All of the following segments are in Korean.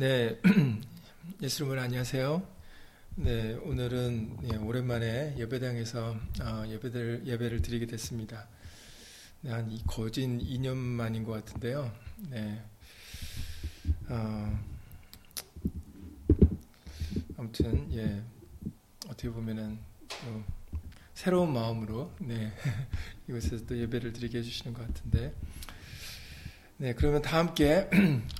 네, 예수님을 안녕하세요. 네, 오늘은 네, 오랜만에 예배당에서 어, 예배를 예배를 드리게 됐습니다. 네, 한 거진 2년 만인 것 같은데요. 네, 어, 아무튼 예, 어떻게 보면은 또 새로운 마음으로 네 이곳에서 또 예배를 드리게 해주시는 것 같은데. 네, 그러면 다 함께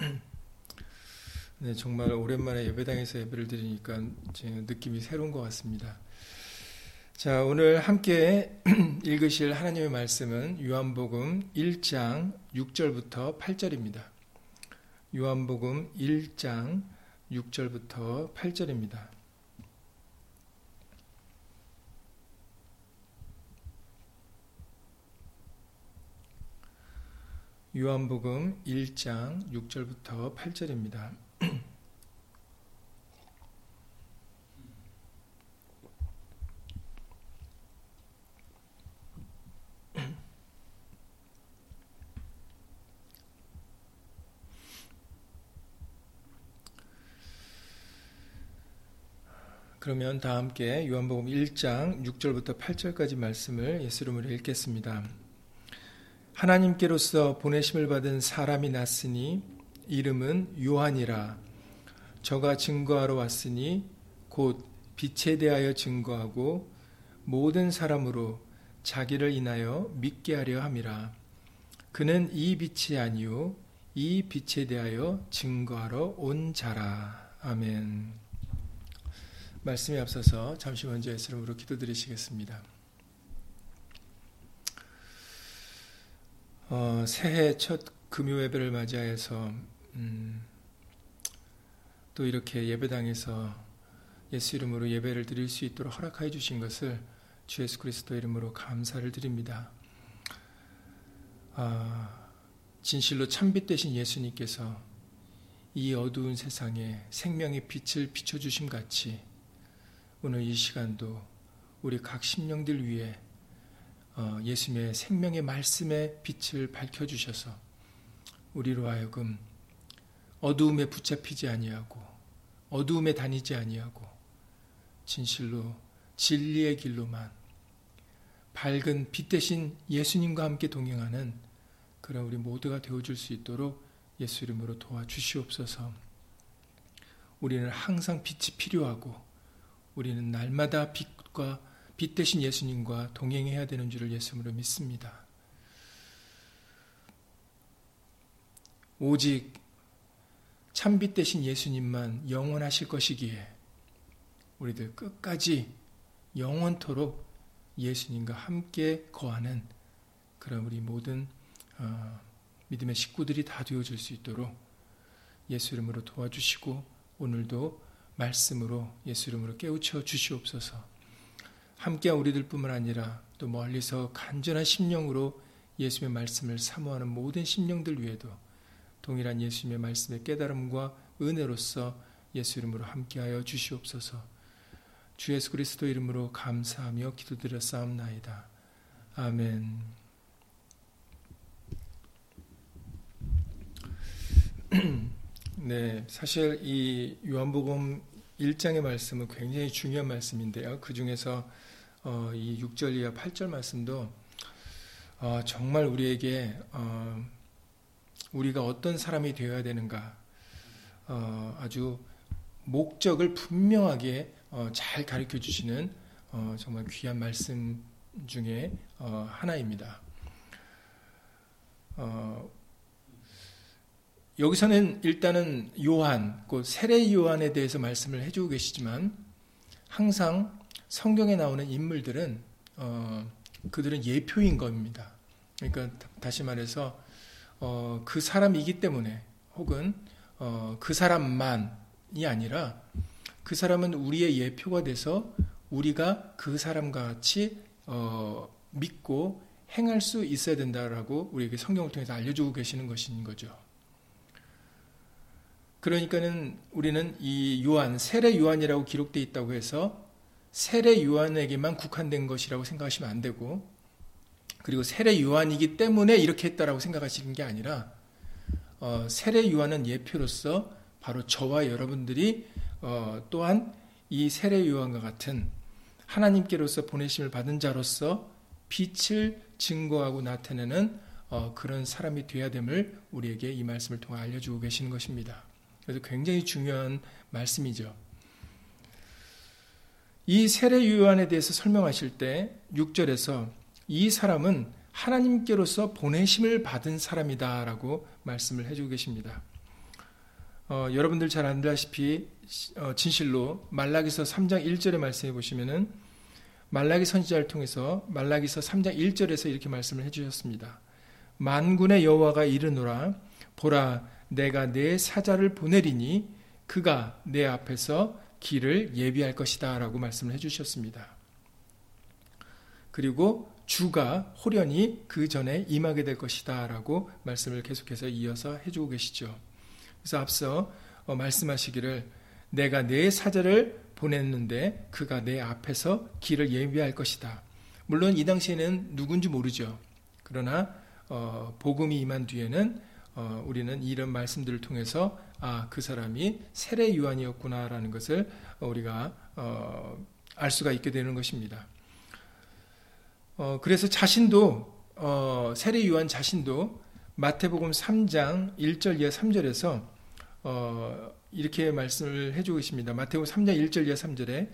네, 정말 오랜만에 예배당에서 예배를 드리니까 느낌이 새로운 것 같습니다. 자, 오늘 함께 읽으실 하나님의 말씀은 요한복음 1장 6절부터 8절입니다. 요한복음 1장 6절부터 8절입니다. 요한복음 1장 6절부터 8절입니다. 그러면 다 함께 요한복음 1장 6절부터 8절까지 말씀을 예수 이름으로 읽겠습니다. 하나님께로서 보내심을 받은 사람이 났으니 이름은 요한이라. 저가 증거하러 왔으니 곧 빛에 대하여 증거하고 모든 사람으로 자기를 인하여 믿게 하려 함이라. 그는 이 빛이 아니요 이 빛에 대하여 증거하러 온 자라. 아멘. 말씀에 앞서서 잠시 먼저 예수 이름으로 기도드리시겠습니다. 어, 새해 첫 금요 예배를 맞이하여서 음, 또 이렇게 예배당에서 예수 이름으로 예배를 드릴 수 있도록 허락하여 주신 것을 주 예수 그리스도 이름으로 감사를 드립니다. 아, 진실로 참빛 되신 예수님께서 이 어두운 세상에 생명의 빛을 비춰주심 같이 오늘 이 시간도 우리 각 심령들 위해 어, 예수님의 생명의 말씀의 빛을 밝혀주셔서 우리로 하여금 어두움에 붙잡히지 아니하고 어두움에 다니지 아니하고 진실로 진리의 길로만 밝은 빛 대신 예수님과 함께 동행하는 그런 우리 모두가 되어줄 수 있도록 예수 이름으로 도와주시옵소서. 우리는 항상 빛이 필요하고 우리는 날마다 빛과 빛 대신 예수님과 동행해야 되는 줄을 예수님으로 믿습니다. 오직 참빛 대신 예수님만 영원하실 것이기에 우리들 끝까지 영원토록 예수님과 함께 거하는 그런 우리 모든 어, 믿음의 식구들이 다 되어줄 수 있도록 예수 이름으로 도와주시고 오늘도 말씀으로 예수 이름으로 깨우쳐 주시옵소서. 함께한 우리들뿐만 아니라 또 멀리서 간절한 심령으로 예수님의 말씀을 사모하는 모든 심령들 위에도 동일한 예수님의 말씀의 깨달음과 은혜로서 예수 이름으로 함께하여 주시옵소서. 주 예수 그리스도 이름으로 감사하며 기도드려 싸움나이다. 아멘. 네, 사실 이 요한복음 1장의 말씀은 굉장히 중요한 말씀인데요. 그 중에서 어, 이 6절 이하 8절 말씀도 어, 정말 우리에게 어, 우리가 어떤 사람이 되어야 되는가 어, 아주 목적을 분명하게 어, 잘 가르쳐 주시는 어, 정말 귀한 말씀 중에 어, 하나입니다. 어, 여기서는 일단은 요한, 그 세례 요한에 대해서 말씀을 해주고 계시지만 항상 성경에 나오는 인물들은 어, 그들은 예표인 겁니다. 그러니까 다시 말해서 어, 그 사람이기 때문에 혹은 어, 그 사람만이 아니라 그 사람은 우리의 예표가 돼서 우리가 그 사람과 같이 어, 믿고 행할 수 있어야 된다라고 우리에게 성경을 통해서 알려주고 계시는 것인 거죠. 그러니까는 우리는 이 요한, 세례 요한이라고 기록되어 있다고 해서 세례 요한에게만 국한된 것이라고 생각하시면 안 되고 그리고 세례 요한이기 때문에 이렇게 했다라고 생각하시는 게 아니라 어, 세례 요한은 예표로서 바로 저와 여러분들이 어, 또한 이 세례 요한과 같은 하나님께로서 보내심을 받은 자로서 빛을 증거하고 나타내는 어, 그런 사람이 되어야 됨을 우리에게 이 말씀을 통해 알려주고 계시는 것입니다. 그래서 굉장히 중요한 말씀이죠. 이 세례 요한에 대해서 설명하실 때 6절에서 이 사람은 하나님께로서 보내심을 받은 사람이다 라고 말씀을 해주고 계십니다. 어, 여러분들 잘 안다시피 어, 진실로 말라기서 3장 1절에 말씀해 보시면은 말라기 선지자를 통해서 말라기서 3장 1절에서 이렇게 말씀을 해 주셨습니다. 만군의 여호와가 이르노라 보라 내가 내 사자를 보내리니 그가 내 앞에서 길을 예비할 것이다 라고 말씀을 해 주셨습니다. 그리고 주가 호련히 그 전에 임하게 될 것이다 라고 말씀을 계속해서 이어서 해주고 계시죠. 그래서 앞서 어, 말씀하시기를 내가 내 사자를 보냈는데 그가 내 앞에서 길을 예비할 것이다. 물론 이 당시에는 누군지 모르죠. 그러나 어, 복음이 임한 뒤에는 어, 우리는 이런 말씀들을 통해서 아 그 사람이 세례 요한이었구나라는 것을 우리가 어, 알 수가 있게 되는 것입니다. 어, 그래서 자신도 어, 세례 요한 자신도 마태복음 3장 1절 이하 3절에서 어, 이렇게 말씀을 해주고 있습니다. 마태복음 3장 1절 이하 3절에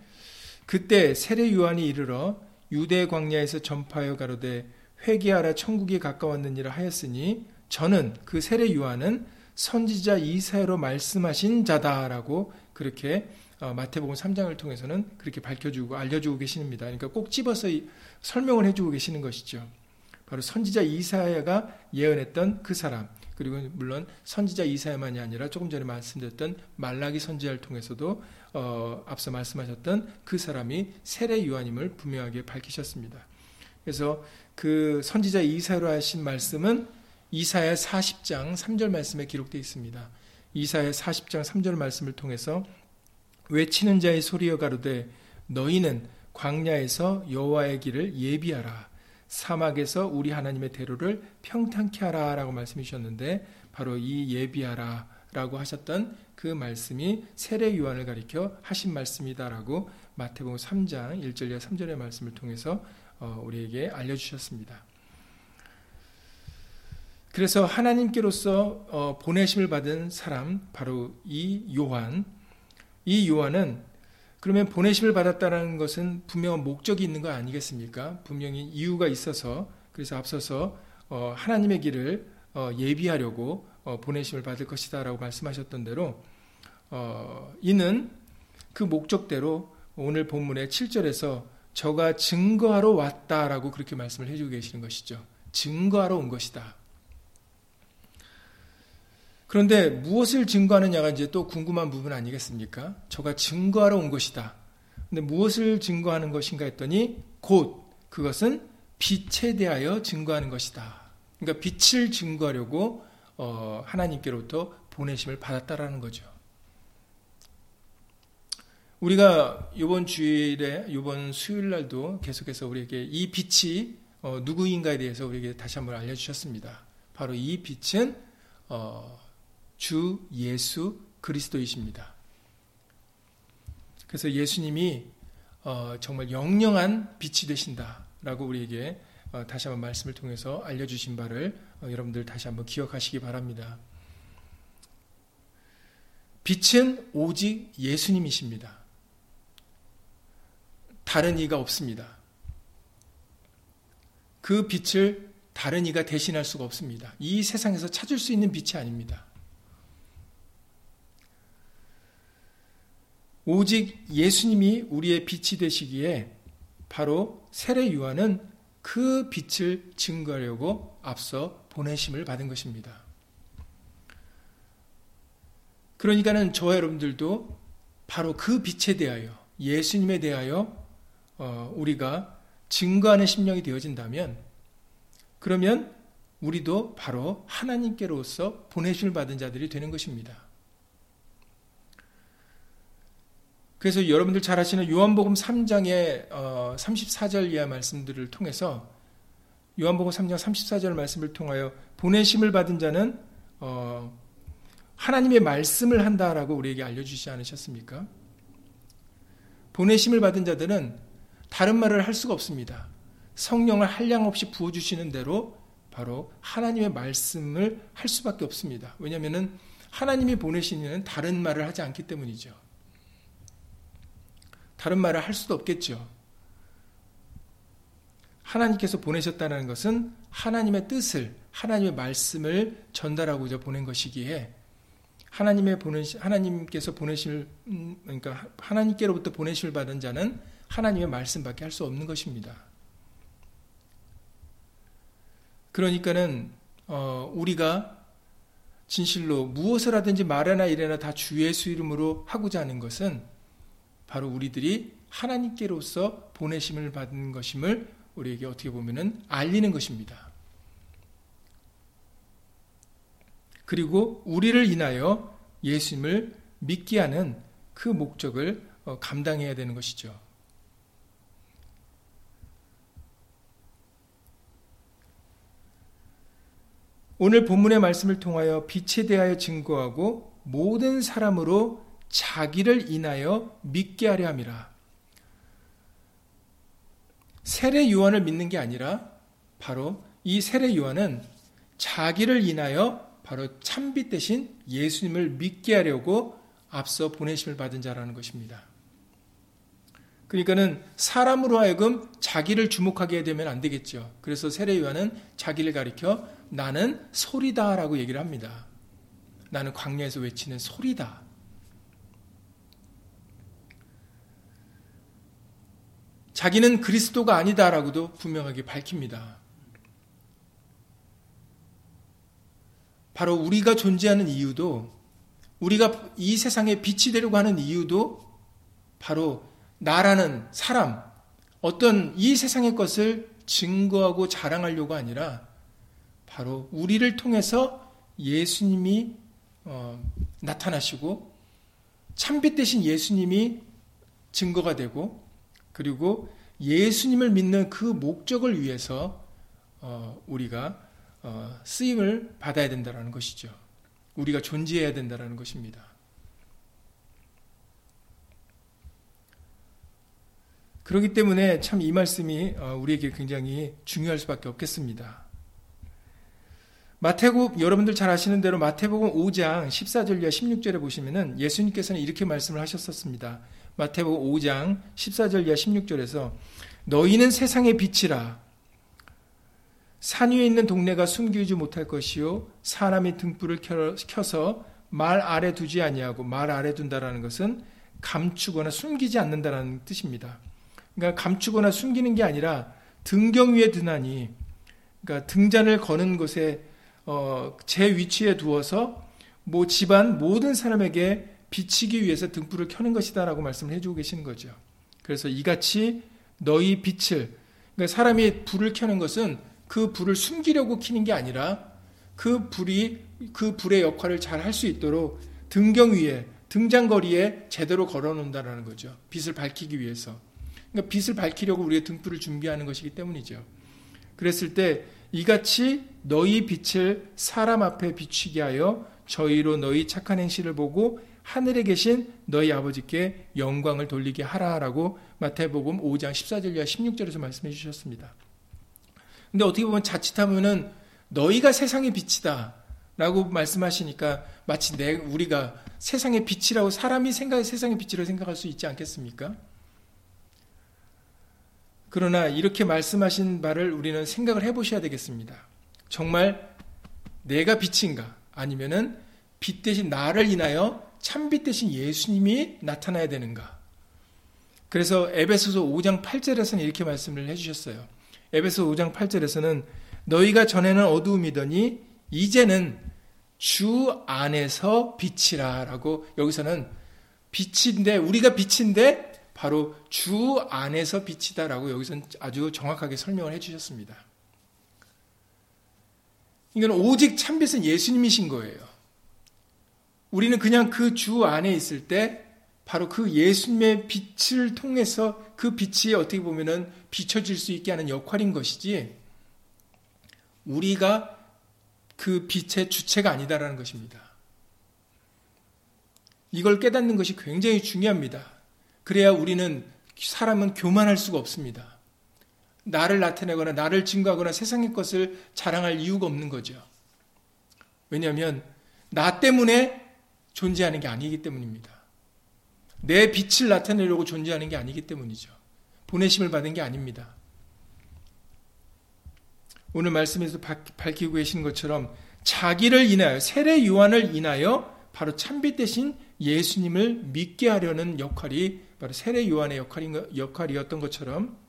그때 세례 요한이 이르러 유대 광야에서 전파하여 가로되 회개하라 천국이 가까웠느니라 하였으니 저는 그 세례 요한은 선지자 이사야로 말씀하신 자다라고 그렇게 어, 마태복음 3장을 통해서는 그렇게 밝혀주고 알려주고 계십니다. 그러니까 꼭 집어서 설명을 해주고 계시는 것이죠. 바로 선지자 이사야가 예언했던 그 사람 그리고 물론 선지자 이사야만이 아니라 조금 전에 말씀드렸던 말라기 선지자를 통해서도 어, 앞서 말씀하셨던 그 사람이 세례 요한임을 분명하게 밝히셨습니다. 그래서 그 선지자 이사야로 하신 말씀은 이사야 40장 3절 말씀에 기록되어 있습니다. 이사야 40장 3절 말씀을 통해서 외치는 자의 소리여 가로되 너희는 광야에서 여호와의 길을 예비하라. 사막에서 우리 하나님의 대로를 평탄케 하라라고 말씀해 주셨는데 바로 이 예비하라라고 하셨던 그 말씀이 세례 요한을 가리켜 하신 말씀이다라고 마태복음 3장 1절과 3절의 말씀을 통해서 어, 우리에게 알려 주셨습니다. 그래서 하나님께로서 어, 보내심을 받은 사람 바로 이 요한 이 요한은 그러면 보내심을 받았다는 것은 분명한 목적이 있는 거 아니겠습니까? 분명히 이유가 있어서 그래서 앞서서 어, 하나님의 길을 어, 예비하려고 어, 보내심을 받을 것이다 라고 말씀하셨던 대로 어, 이는 그 목적대로 오늘 본문의 7절에서 저가 증거하러 왔다라고 그렇게 말씀을 해주고 계시는 것이죠. 증거하러 온 것이다. 그런데 무엇을 증거하느냐가 이제 또 궁금한 부분 아니겠습니까? 저가 증거하러 온 것이다. 근데 무엇을 증거하는 것인가 했더니 곧 그것은 빛에 대하여 증거하는 것이다. 그러니까 빛을 증거하려고 어, 하나님께로부터 보내심을 받았다라는 거죠. 우리가 이번 주일에 이번 수요일 날도 계속해서 우리에게 이 빛이 어, 누구인가에 대해서 우리에게 다시 한번 알려주셨습니다. 바로 이 빛은 어, 주 예수 그리스도이십니다. 그래서 예수님이 어, 정말 영영한 빛이 되신다라고 우리에게 어, 다시 한번 말씀을 통해서 알려주신 바를 어, 여러분들 다시 한번 기억하시기 바랍니다. 빛은 오직 예수님이십니다. 다른 이가 없습니다. 그 빛을 다른 이가 대신할 수가 없습니다. 이 세상에서 찾을 수 있는 빛이 아닙니다. 오직 예수님이 우리의 빛이 되시기에 바로 세례 요한은 그 빛을 증거하려고 앞서 보내심을 받은 것입니다. 그러니까는 저와 여러분들도 바로 그 빛에 대하여 예수님에 대하여 어, 우리가 증거하는 심령이 되어진다면 그러면 우리도 바로 하나님께로서 보내심을 받은 자들이 되는 것입니다. 그래서 여러분들 잘 아시는 요한복음 3장의 34절 어, 이하 말씀들을 통해서 요한복음 3장 34절 말씀을 통하여 보내심을 받은 자는 어, 하나님의 말씀을 한다라고 우리에게 알려주시지 않으셨습니까? 보내심을 받은 자들은 다른 말을 할 수가 없습니다. 성령을 한량 없이 부어주시는 대로 바로 하나님의 말씀을 할 수밖에 없습니다. 왜냐하면 하나님이 보내시는 다른 말을 하지 않기 때문이죠. 다른 말을 할 수도 없겠죠. 하나님께서 보내셨다는 것은 하나님의 뜻을, 하나님의 말씀을 전달하고자 보낸 것이기에 하나님의 보내 하나님께서 보내실 음, 그러니까 하나님께로부터 보내심을 받은 자는 하나님의 말씀밖에 할 수 없는 것입니다. 그러니까는 어, 우리가 진실로 무엇을 하든지 말이나 이래나 다주 예수 이름으로 하고자 하는 것은 바로 우리들이 하나님께로서 보내심을 받은 것임을 우리에게 어떻게 보면은 알리는 것입니다. 그리고 우리를 인하여 예수님을 믿게 하는 그 목적을 어, 감당해야 되는 것이죠. 오늘 본문의 말씀을 통하여 빛에 대하여 증거하고 모든 사람으로 자기를 인하여 믿게 하려 함이라. 세례 요한을 믿는 게 아니라 바로 이 세례 요한은 자기를 인하여 바로 참빛 대신 예수님을 믿게 하려고 앞서 보내심을 받은 자라는 것입니다. 그러니까는 사람으로 하여금 자기를 주목하게 되면 안 되겠죠. 그래서 세례 요한은 자기를 가리켜 나는 소리다라고 얘기를 합니다. 나는 광야에서 외치는 소리다. 자기는 그리스도가 아니다라고도 분명하게 밝힙니다. 바로 우리가 존재하는 이유도 우리가 이 세상에 빛이 되려고 하는 이유도 바로 나라는 사람, 어떤 이 세상의 것을 증거하고 자랑하려고 아니라 바로 우리를 통해서 예수님이 어, 나타나시고 참빛 대신 예수님이 증거가 되고 그리고 예수님을 믿는 그 목적을 위해서 어, 우리가 어, 쓰임을 받아야 된다는 것이죠. 우리가 존재해야 된다는 것입니다. 그렇기 때문에 참 이 말씀이 어, 우리에게 굉장히 중요할 수밖에 없겠습니다. 마태복 여러분들 잘 아시는 대로 마태복음 5장 14절과 16절에 보시면은 예수님께서는 이렇게 말씀을 하셨었습니다. 마태복음 5장 14절과 16절에서 너희는 세상의 빛이라 산 위에 있는 동네가 숨기지 못할 것이요 사람이 등불을 켜서 말 아래 두지 아니하고 말 아래 둔다라는 것은 감추거나 숨기지 않는다라는 뜻입니다. 그러니까 감추거나 숨기는 게 아니라 등경 위에 드나니 그러니까 등잔을 거는 곳에 어, 제 위치에 두어서 뭐 집안 모든 사람에게 비치기 위해서 등불을 켜는 것이다라고 말씀을 해주고 계시는 거죠. 그래서 이같이 너희 빛을 그러니까 사람이 불을 켜는 것은 그 불을 숨기려고 켜는 게 아니라 그 불이 그 불의 역할을 잘 할 수 있도록 등경 위에 등장거리에 제대로 걸어놓는다라는 거죠. 빛을 밝히기 위해서. 그러니까 빛을 밝히려고 우리의 등불을 준비하는 것이기 때문이죠. 그랬을 때 이같이 너희 빛을 사람 앞에 비추게 하여 저희로 너희 착한 행실을 보고 하늘에 계신 너희 아버지께 영광을 돌리게 하라라고 마태복음 5장 14절과 16절에서 말씀해 주셨습니다. 근데 어떻게 보면 자칫하면은 너희가 세상의 빛이다. 라고 말씀하시니까 마치 내, 우리가 세상의 빛이라고 사람이 생각, 세상의 빛이라고 생각할 수 있지 않겠습니까? 그러나 이렇게 말씀하신 바를 우리는 생각을 해 보셔야 되겠습니다. 정말 내가 빛인가? 아니면은 빛 대신 나를 인하여 참빛 대신 예수님이 나타나야 되는가? 그래서 에베소서 5장 8절에서는 이렇게 말씀을 해주셨어요. 에베소 5장 8절에서는 너희가 전에는 어두움이더니 이제는 주 안에서 빛이라 라고 여기서는 빛인데 우리가 빛인데 바로 주 안에서 빛이다 라고 여기서는 아주 정확하게 설명을 해주셨습니다. 이건 오직 참빛은 예수님이신 거예요. 우리는 그냥 그 주 안에 있을 때 바로 그 예수님의 빛을 통해서 그 빛이 어떻게 보면은 비춰질 수 있게 하는 역할인 것이지 우리가 그 빛의 주체가 아니다라는 것입니다. 이걸 깨닫는 것이 굉장히 중요합니다. 그래야 우리는 사람은 교만할 수가 없습니다. 나를 나타내거나 나를 증거하거나 세상의 것을 자랑할 이유가 없는 거죠. 왜냐하면 나 때문에 존재하는 게 아니기 때문입니다. 내 빛을 나타내려고 존재하는 게 아니기 때문이죠. 보내심을 받은 게 아닙니다. 오늘 말씀에서 밝히고 계신 것처럼 자기를 인하여 세례 요한을 인하여 바로 참빛 대신 예수님을 믿게 하려는 역할이 바로 세례 요한의 역할이었던 것처럼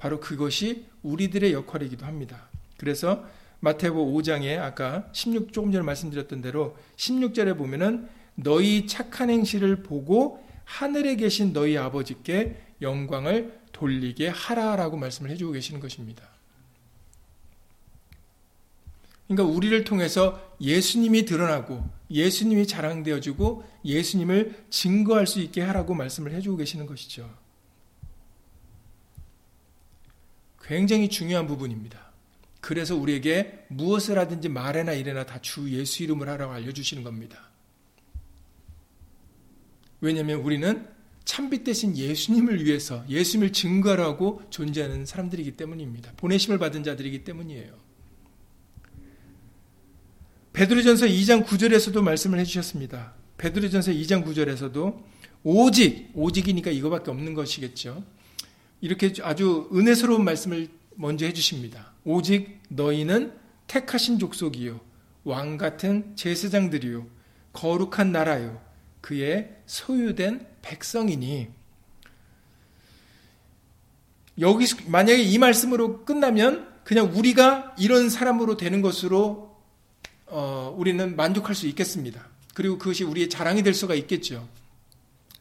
바로 그것이 우리들의 역할이기도 합니다. 그래서 마태복 5장에 아까 16 조금 전에 말씀드렸던 대로 16절에 보면은 너희 착한 행실을 보고 하늘에 계신 너희 아버지께 영광을 돌리게 하라라고 말씀을 해주고 계시는 것입니다. 그러니까 우리를 통해서 예수님이 드러나고 예수님이 자랑되어지고 예수님을 증거할 수 있게 하라고 말씀을 해주고 계시는 것이죠. 굉장히 중요한 부분입니다. 그래서 우리에게 무엇을 하든지 말해나 이래나 다 주 예수 이름을 하라고 알려주시는 겁니다. 왜냐하면 우리는 참빛 대신 예수님을 위해서 예수님을 증거하라고 존재하는 사람들이기 때문입니다. 보내심을 받은 자들이기 때문이에요. 베드로전서 2장 9절에서도 말씀을 해주셨습니다. 베드로전서 2장 9절에서도 오직 오직이니까 이거밖에 없는 것이겠죠. 이렇게 아주 은혜스러운 말씀을 먼저 해주십니다. 오직 너희는 택하신 족속이요 왕 같은 제사장들이요 거룩한 나라요 그의 소유된 백성이니 여기 만약에 이 말씀으로 끝나면 그냥 우리가 이런 사람으로 되는 것으로 어, 우리는 만족할 수 있겠습니다. 그리고 그것이 우리의 자랑이 될 수가 있겠죠.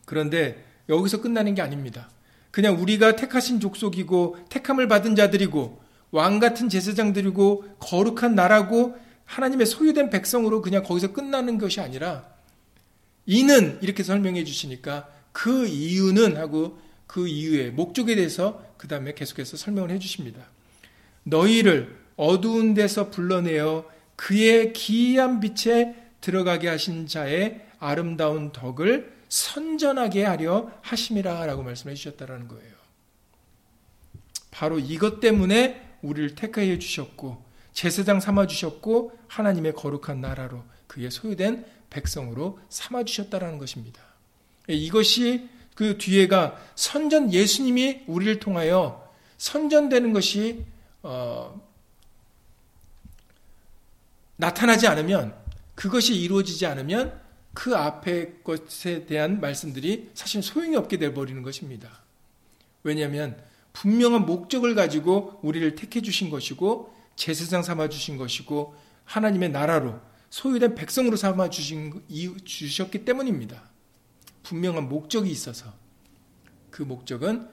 그런데 여기서 끝나는 게 아닙니다. 그냥 우리가 택하신 족속이고 택함을 받은 자들이고 왕 같은 제사장들이고 거룩한 나라고 하나님의 소유된 백성으로 그냥 거기서 끝나는 것이 아니라 이는 이렇게 설명해 주시니까 그 이유는 하고 그 이유의 목적에 대해서 그 다음에 계속해서 설명을 해 주십니다. 너희를 어두운 데서 불러내어 그의 기이한 빛에 들어가게 하신 자의 아름다운 덕을 선전하게 하려 하심이라라고 말씀해 주셨다라는 거예요. 바로 이것 때문에 우리를 택하여 주셨고 제사장 삼아 주셨고 하나님의 거룩한 나라로 그의 소유된 백성으로 삼아 주셨다라는 것입니다. 이것이 그 뒤에가 선전 예수님이 우리를 통하여 선전되는 것이 어, 나타나지 않으면 그것이 이루어지지 않으면 그 앞의 것에 대한 말씀들이 사실 소용이 없게 되어버리는 것입니다. 왜냐하면 분명한 목적을 가지고 우리를 택해 주신 것이고 제사장 삼아 주신 것이고 하나님의 나라로 소유된 백성으로 삼아 주신 주셨기 때문입니다. 분명한 목적이 있어서 그 목적은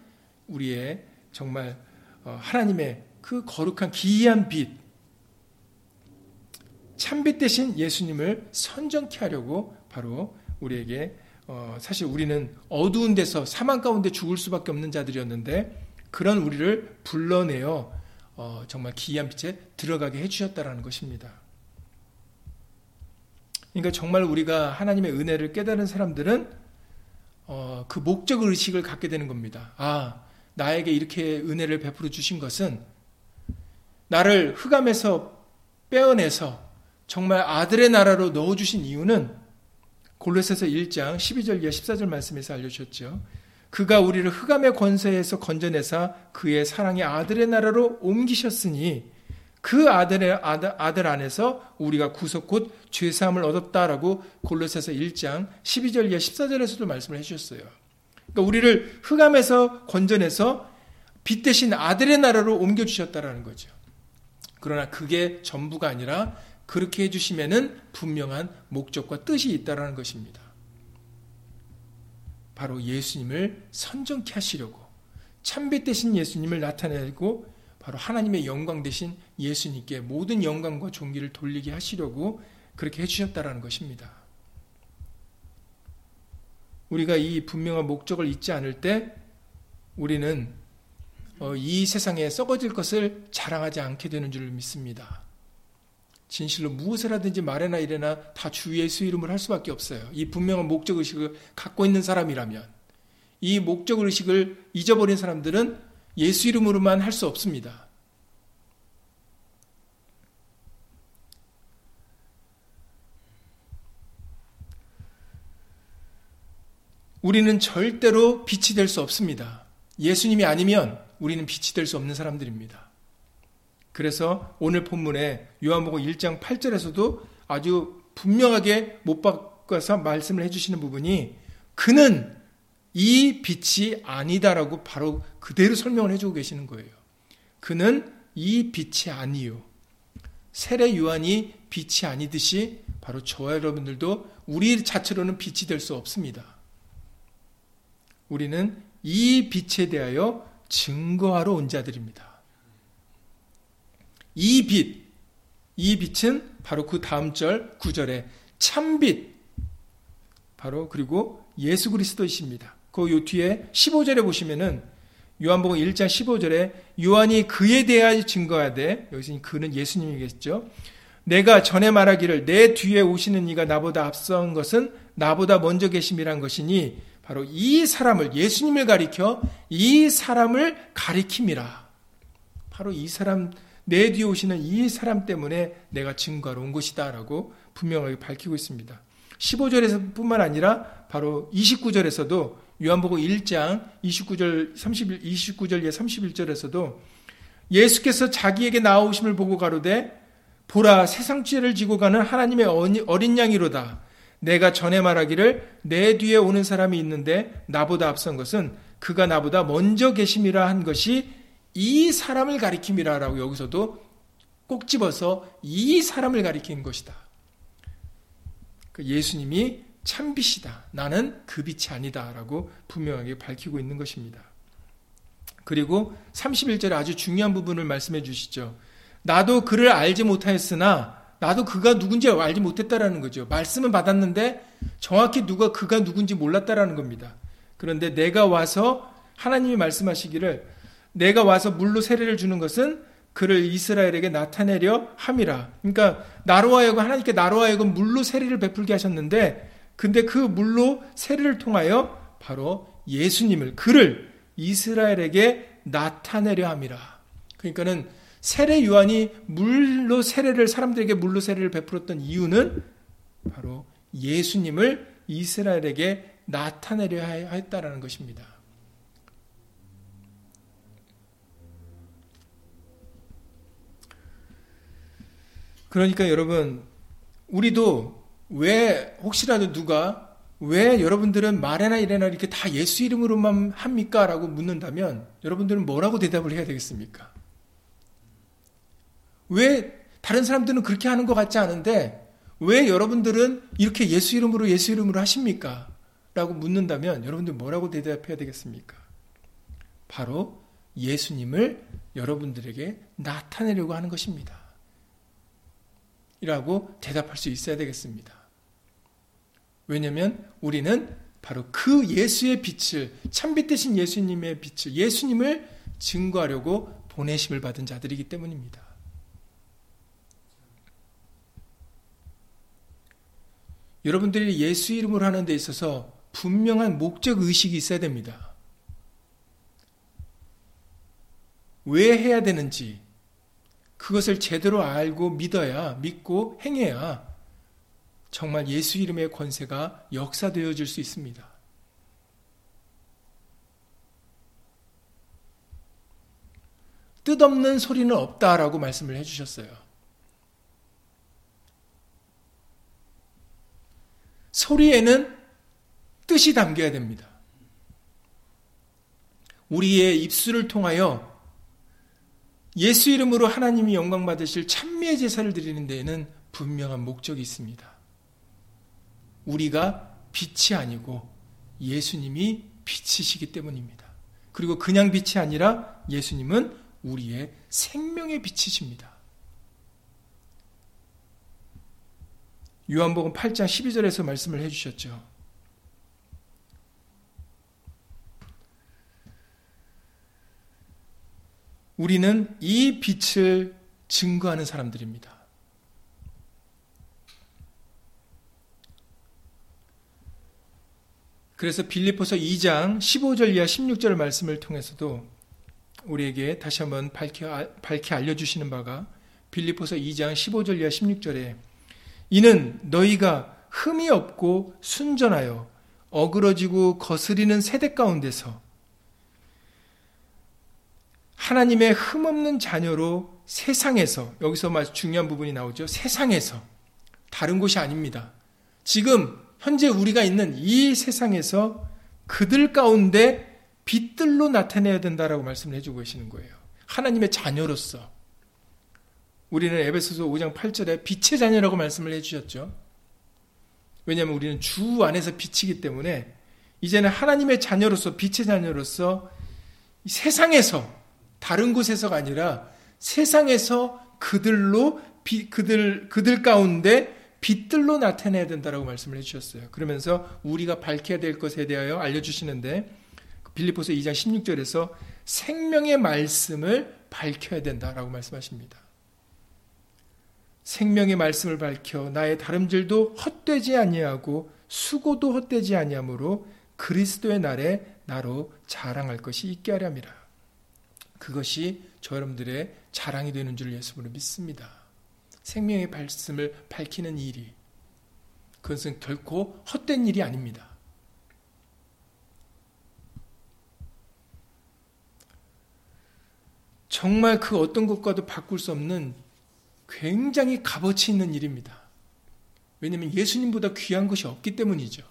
우리의 정말 어, 하나님의 그 거룩한 기이한 빛 참빛 대신 예수님을 선정케 하려고 바로 우리에게 어, 사실 우리는 어두운 데서 사망 가운데 죽을 수밖에 없는 자들이었는데 그런 우리를 불러내어 어, 정말 기이한 빛에 들어가게 해주셨다라는 것입니다. 그러니까 정말 우리가 하나님의 은혜를 깨달은 사람들은 어, 그 목적 의식을 갖게 되는 겁니다. 아, 나에게 이렇게 은혜를 베풀어 주신 것은 나를 흑암에서 빼어내서 정말 아들의 나라로 넣어주신 이유는 골로새서 1장 12절 이하 14절 말씀에서 알려주셨죠. 그가 우리를 흑암의 권세에서 건져내사 그의 사랑의 아들의 나라로 옮기셨으니 그 아들의 아들, 아들 안에서 우리가 구속 곧 죄사함을 얻었다라고 골로새서 1장 12절 이하 14절에서도 말씀을 해주셨어요. 그러니까 우리를 흑암에서 건져내서 빛 대신 아들의 나라로 옮겨주셨다라는 거죠. 그러나 그게 전부가 아니라 그렇게 해주시면은 분명한 목적과 뜻이 있다라는 것입니다. 바로 예수님을 선정케 하시려고 참빛 대신 예수님을 나타내고 바로 하나님의 영광 대신 예수님께 모든 영광과 존귀를 돌리게 하시려고 그렇게 해주셨다라는 것입니다. 우리가 이 분명한 목적을 잊지 않을 때 우리는 어, 이 세상에 썩어질 것을 자랑하지 않게 되는 줄 믿습니다. 진실로 무엇을 하든지 말해나 이래나 다 주 예수 이름을 할 수밖에 없어요. 이 분명한 목적 의식을 갖고 있는 사람이라면 이 목적 의식을 잊어버린 사람들은 예수 이름으로만 할 수 없습니다. 우리는 절대로 빛이 될 수 없습니다. 예수님이 아니면 우리는 빛이 될 수 없는 사람들입니다. 그래서 오늘 본문에 요한복음 1장 8절에서도 아주 분명하게 못 바꿔서 말씀을 해주시는 부분이 그는 이 빛이 아니다라고 바로 그대로 설명을 해주고 계시는 거예요. 그는 이 빛이 아니요. 세례 요한이 빛이 아니듯이 바로 저와 여러분들도 우리 자체로는 빛이 될 수 없습니다. 우리는 이 빛에 대하여 증거하러 온 자들입니다. 이 빛, 이 빛은 바로 그 다음 절 9절에 참빛, 바로 그리고 예수 그리스도이십니다. 그 요 뒤에 15절에 보시면은 요한복음 1장 15절에 요한이 그에 대하여 증거하되 여기서 그는 예수님이겠죠. 내가 전에 말하기를 내 뒤에 오시는 이가 나보다 앞선 것은 나보다 먼저 계심이란 것이니 바로 이 사람을 예수님을 가리켜 이 사람을 가리킴이라. 바로 이 사람 내 뒤에 오시는 이 사람 때문에 내가 증거하러 온 것이다 라고 분명하게 밝히고 있습니다. 15절에서 뿐만 아니라 바로 29절에서도 요한복음 1장 29절 31 29절 31절에서도 예수께서 자기에게 나오심을 보고 가로되 보라 세상 죄를 지고 가는 하나님의 어린 양이로다. 내가 전에 말하기를 내 뒤에 오는 사람이 있는데 나보다 앞선 것은 그가 나보다 먼저 계심이라 한 것이 이 사람을 가리킴이라라고 여기서도 꼭 집어서 이 사람을 가리킨 것이다. 그 예수님이 참 빛이다. 나는 그 빛이 아니다라고 분명하게 밝히고 있는 것입니다. 그리고 31절에 아주 중요한 부분을 말씀해 주시죠. 나도 그를 알지 못하였으나 나도 그가 누군지 알지 못했다라는 거죠. 말씀은 받았는데 정확히 누가 그가 누군지 몰랐다라는 겁니다. 그런데 내가 와서 하나님이 말씀하시기를 내가 와서 물로 세례를 주는 것은 그를 이스라엘에게 나타내려 함이라. 그러니까 나로 하여금 하나님께 나로 하여금 물로 세례를 베풀게 하셨는데 근데 그 물로 세례를 통하여 바로 예수님을 그를 이스라엘에게 나타내려 함이라. 그러니까는 세례 요한이 물로 세례를 사람들에게 물로 세례를 베풀었던 이유는 바로 예수님을 이스라엘에게 나타내려 했다라는 것입니다. 그러니까 여러분, 우리도 왜 혹시라도 누가 왜 여러분들은 말해나 이래나 이렇게 다 예수 이름으로만 합니까? 라고 묻는다면 여러분들은 뭐라고 대답을 해야 되겠습니까? 왜 다른 사람들은 그렇게 하는 것 같지 않은데 왜 여러분들은 이렇게 예수 이름으로 예수 이름으로 하십니까? 라고 묻는다면 여러분들 뭐라고 대답해야 되겠습니까? 바로 예수님을 여러분들에게 나타내려고 하는 것입니다. 이라고 대답할 수 있어야 되겠습니다. 왜냐하면 우리는 바로 그 예수의 빛을 참빛 대신 예수님의 빛을 예수님을 증거하려고 보내심을 받은 자들이기 때문입니다. 여러분들이 예수 이름으로 하는 데 있어서 분명한 목적 의식이 있어야 됩니다. 왜 해야 되는지, 그것을 제대로 알고 믿어야, 믿고 행해야 정말 예수 이름의 권세가 역사되어 질 수 있습니다. 뜻없는 소리는 없다라고 말씀을 해주셨어요. 소리에는 뜻이 담겨야 됩니다. 우리의 입술을 통하여 예수 이름으로 하나님이 영광 받으실 찬미의 제사를 드리는 데에는 분명한 목적이 있습니다. 우리가 빛이 아니고 예수님이 빛이시기 때문입니다. 그리고 그냥 빛이 아니라 예수님은 우리의 생명의 빛이십니다. 요한복음 8장 12절에서 말씀을 해주셨죠. 우리는 이 빛을 증거하는 사람들입니다. 그래서 빌리포서 2장 15절 이하 16절 말씀을 통해서도 우리에게 다시 한번 밝혀, 밝히 알려주시는 바가 빌리포서 2장 15절 이하 16절에 이는 너희가 흠이 없고 순전하여 어그러지고 거스리는 세대 가운데서 하나님의 흠없는 자녀로 세상에서 여기서 중요한 부분이 나오죠. 세상에서 다른 곳이 아닙니다. 지금 현재 우리가 있는 이 세상에서 그들 가운데 빛들로 나타내야 된다라고 말씀을 해주고 계시는 거예요. 하나님의 자녀로서. 우리는 에베소서 5장 8절에 빛의 자녀라고 말씀을 해주셨죠. 왜냐하면 우리는 주 안에서 빛이기 때문에 이제는 하나님의 자녀로서 빛의 자녀로서 세상에서 다른 곳에서가 아니라 세상에서 그들로 그들 그들 가운데 빛들로 나타내야 된다라고 말씀을 해주셨어요. 그러면서 우리가 밝혀야 될 것에 대하여 알려주시는데 빌리포스 2장 16절에서 생명의 말씀을 밝혀야 된다라고 말씀하십니다. 생명의 말씀을 밝혀 나의 다름질도 헛되지 아니하고 수고도 헛되지 아니하므로 그리스도의 날에 나로 자랑할 것이 있게 하렵니다. 그것이 저 여러분들의 자랑이 되는 줄 예수님으로 믿습니다. 생명의 말씀을 밝히는 일이 그것은 결코 헛된 일이 아닙니다. 정말 그 어떤 것과도 바꿀 수 없는 굉장히 값어치 있는 일입니다. 왜냐하면 예수님보다 귀한 것이 없기 때문이죠.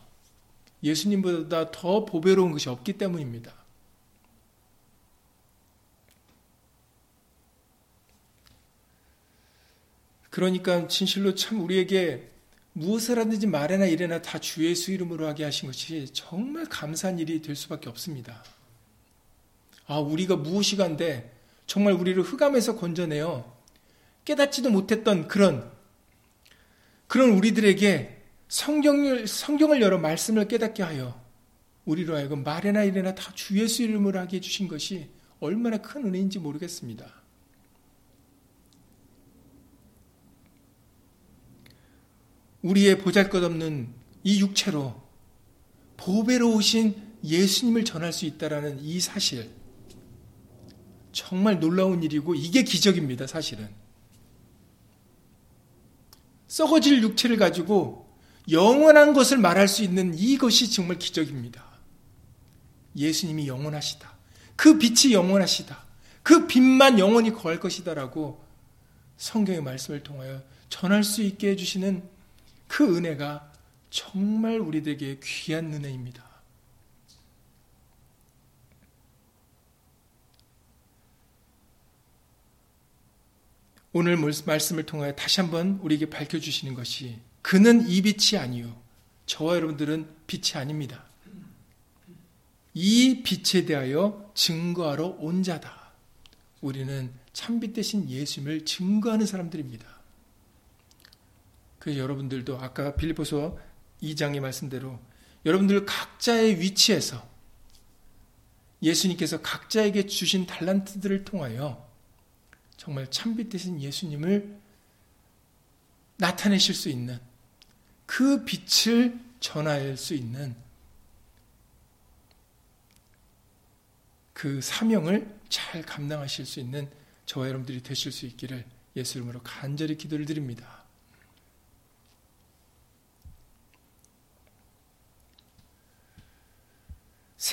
예수님보다 더 보배로운 것이 없기 때문입니다. 그러니까 진실로 참 우리에게 무엇을 하든지 말이나 이래나 다 주 예수 이름으로 하게 하신 것이 정말 감사한 일이 될 수밖에 없습니다. 아, 우리가 무엇이간데 정말 우리를 흑암에서 건져내어 깨닫지도 못했던 그런 그런 우리들에게 성경을 성경을 열어 말씀을 깨닫게 하여 우리로 하여금 말이나 이래나 다 주 예수 이름으로 하게 해 주신 것이 얼마나 큰 은혜인지 모르겠습니다. 우리의 보잘것없는 이 육체로 보배로우신 예수님을 전할 수 있다라는 이 사실 정말 놀라운 일이고 이게 기적입니다, 사실은. 썩어질 육체를 가지고 영원한 것을 말할 수 있는 이것이 정말 기적입니다. 예수님이 영원하시다. 그 빛이 영원하시다. 그 빛만 영원히 거할 것이다라고 성경의 말씀을 통하여 전할 수 있게 해주시는 그 은혜가 정말 우리들에게 귀한 은혜입니다. 오늘 말씀을 통하여 다시 한번 우리에게 밝혀주시는 것이 그는 이 빛이 아니요. 저와 여러분들은 빛이 아닙니다. 이 빛에 대하여 증거하러 온 자다. 우리는 참빛 대신 예수님을 증거하는 사람들입니다. 그래서 여러분들도 아까 빌리포서 2장의 말씀대로 여러분들 각자의 위치에서 예수님께서 각자에게 주신 달란트들을 통하여 정말 참빛 되신 예수님을 나타내실 수 있는 그 빛을 전할 수 있는 그 사명을 잘 감당하실 수 있는 저와 여러분들이 되실 수 있기를 예수 이름으로 간절히 기도를 드립니다.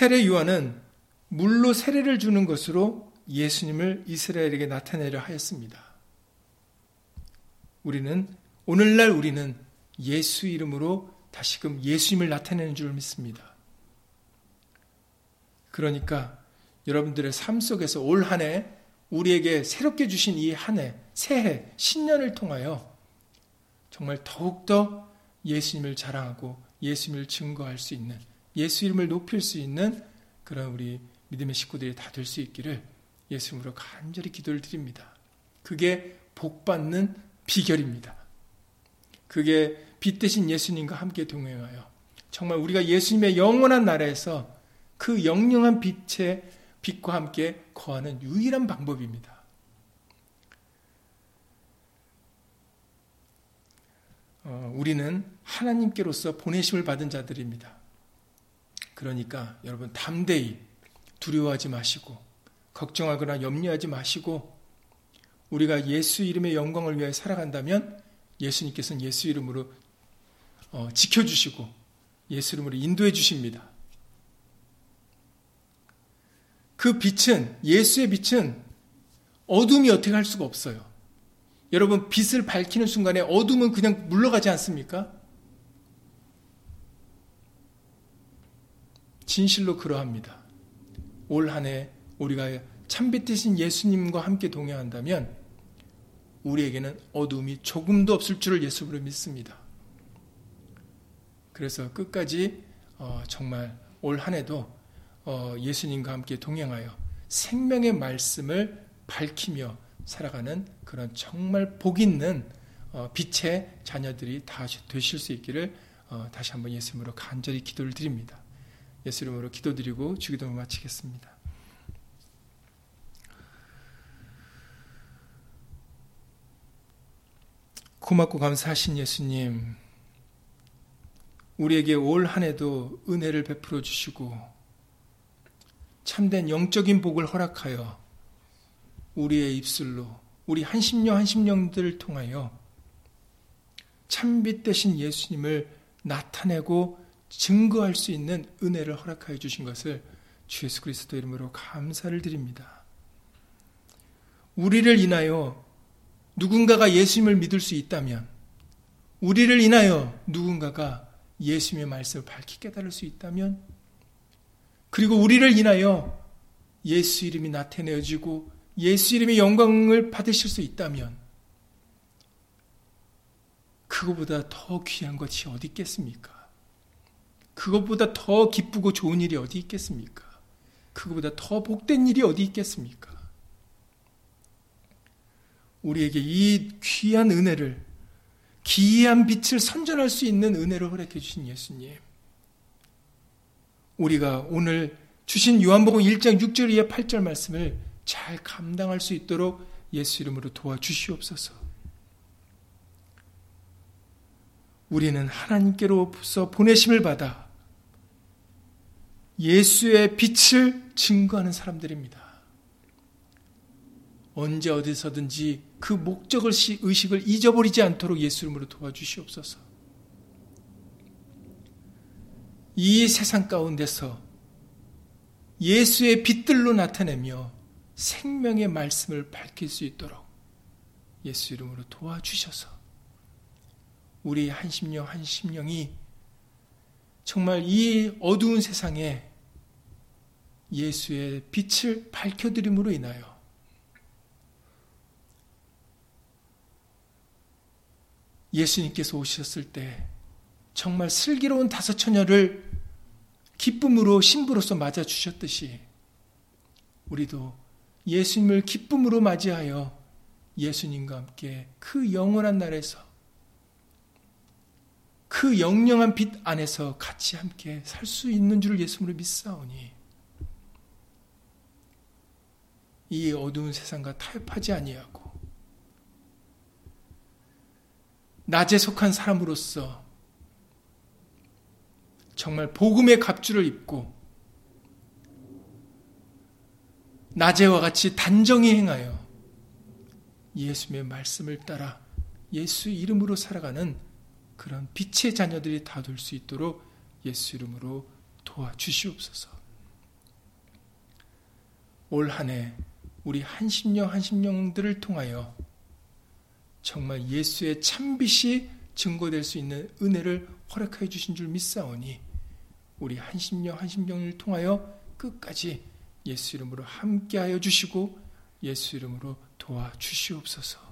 세례 요한은 물로 세례를 주는 것으로 예수님을 이스라엘에게 나타내려 하였습니다. 우리는 오늘날 우리는 예수 이름으로 다시금 예수님을 나타내는 줄 믿습니다. 그러니까 여러분들의 삶 속에서 올 한 해 우리에게 새롭게 주신 이 한 해, 새해, 신년을 통하여 정말 더욱더 예수님을 자랑하고 예수님을 증거할 수 있는 예수 이름을 높일 수 있는 그런 우리 믿음의 식구들이 다 될 수 있기를 예수님으로 간절히 기도를 드립니다. 그게 복 받는 비결입니다. 그게 빛 대신 예수님과 함께 동행하여 정말 우리가 예수님의 영원한 나라에서 그 영영한 빛의 빛과 함께 거하는 유일한 방법입니다. 어, 우리는 하나님께로서 보내심을 받은 자들입니다. 그러니까 여러분 담대히 두려워하지 마시고 걱정하거나 염려하지 마시고 우리가 예수 이름의 영광을 위하여 살아간다면 예수님께서는 예수 이름으로 어, 지켜주시고 예수 이름으로 인도해 주십니다. 그 빛은 예수의 빛은 어둠이 어떻게 할 수가 없어요. 여러분 빛을 밝히는 순간에 어둠은 그냥 물러가지 않습니까? 진실로 그러합니다. 올 한 해 우리가 참빛 대신 예수님과 함께 동행한다면 우리에게는 어둠이 조금도 없을 줄을 예수로 믿습니다. 그래서 끝까지 어, 정말 올 한 해도 어, 예수님과 함께 동행하여 생명의 말씀을 밝히며 살아가는 그런 정말 복 있는 어, 빛의 자녀들이 다 되실 수 있기를 다시 한번 예수님으로 간절히 기도를 드립니다. 예수 이름으로 기도드리고 주기도를 마치겠습니다. 고맙고 감사하신 예수님, 우리에게 올 한 해도 은혜를 베풀어 주시고, 참된 영적인 복을 허락하여 우리의 입술로, 우리 한심령 한심령들을 통하여 참빛 대신 예수님을 나타내고 증거할 수 있는 은혜를 허락하여 주신 것을 주 예수 그리스도 이름으로 감사를 드립니다. 우리를 인하여 누군가가 예수님을 믿을 수 있다면 우리를 인하여 누군가가 예수님의 말씀을 밝히 깨달을 수 있다면 그리고 우리를 인하여 예수 이름이 나타내어지고 예수 이름의 영광을 받으실 수 있다면 그거보다 더 귀한 것이 어디 있겠습니까? 그것보다 더 기쁘고 좋은 일이 어디 있겠습니까? 그것보다 더 복된 일이 어디 있겠습니까? 우리에게 이 귀한 은혜를, 기이한 빛을 선전할 수 있는 은혜를 허락해 주신 예수님. 우리가 오늘 주신 요한복음 1장 6절 이하 8절 말씀을 잘 감당할 수 있도록 예수 이름으로 도와주시옵소서. 우리는 하나님께로서 보내심을 받아 예수의 빛을 증거하는 사람들입니다. 언제 어디서든지 그 목적을 의식을 잊어버리지 않도록 예수 이름으로 도와주시옵소서. 이 세상 가운데서 예수의 빛들로 나타내며 생명의 말씀을 밝힐 수 있도록 예수 이름으로 도와주셔서 우리 한심령 한심령이 정말 이 어두운 세상에 예수의 빛을 밝혀드림으로 인하여 예수님께서 오셨을 때 정말 슬기로운 다섯 처녀를 기쁨으로 신부로서 맞아 주셨듯이 우리도 예수님을 기쁨으로 맞이하여 예수님과 함께 그 영원한 날에서 그 영영한 빛 안에서 같이 함께 살 수 있는 줄 예수님으로 믿사오니 이 어두운 세상과 타협하지 아니하고 낮에 속한 사람으로서 정말 복음의 갑주를 입고 낮에와 같이 단정히 행하여 예수님의 말씀을 따라 예수 이름으로 살아가는 그런 빛의 자녀들이 다 될 수 있도록 예수 이름으로 도와주시옵소서. 올 한 해 우리 한심령 한심령들을 통하여 정말 예수의 참빛이 증거될 수 있는 은혜를 허락하여 주신 줄 믿사오니 우리 한심령 한심령을 통하여 끝까지 예수 이름으로 함께하여 주시고 예수 이름으로 도와주시옵소서.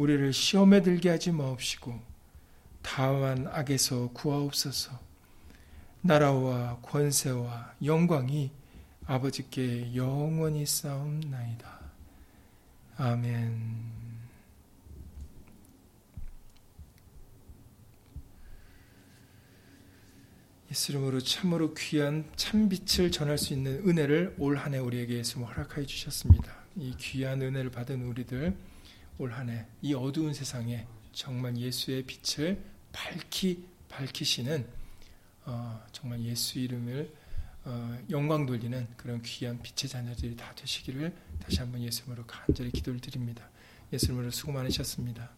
우리를 시험에 들게 하지 마옵시고 다만 악에서 구하옵소서. 나라와 권세와 영광이 아버지께 영원히 싸움나이다. 아멘. 예수 이름으로 참으로 귀한 참빛을 전할 수 있는 은혜를 올 한 해 우리에게 예수님 허락하여 주셨습니다. 이 귀한 은혜를 받은 우리들 올 한해 이 어두운 세상에 정말 예수의 빛을 밝히 밝히시는 어, 정말 예수 이름을 어, 영광 돌리는 그런 귀한 빛의 자녀들이 다 되시기를 다시 한번 예수님으로 간절히 기도를 드립니다. 예수님으로 수고 많으셨습니다.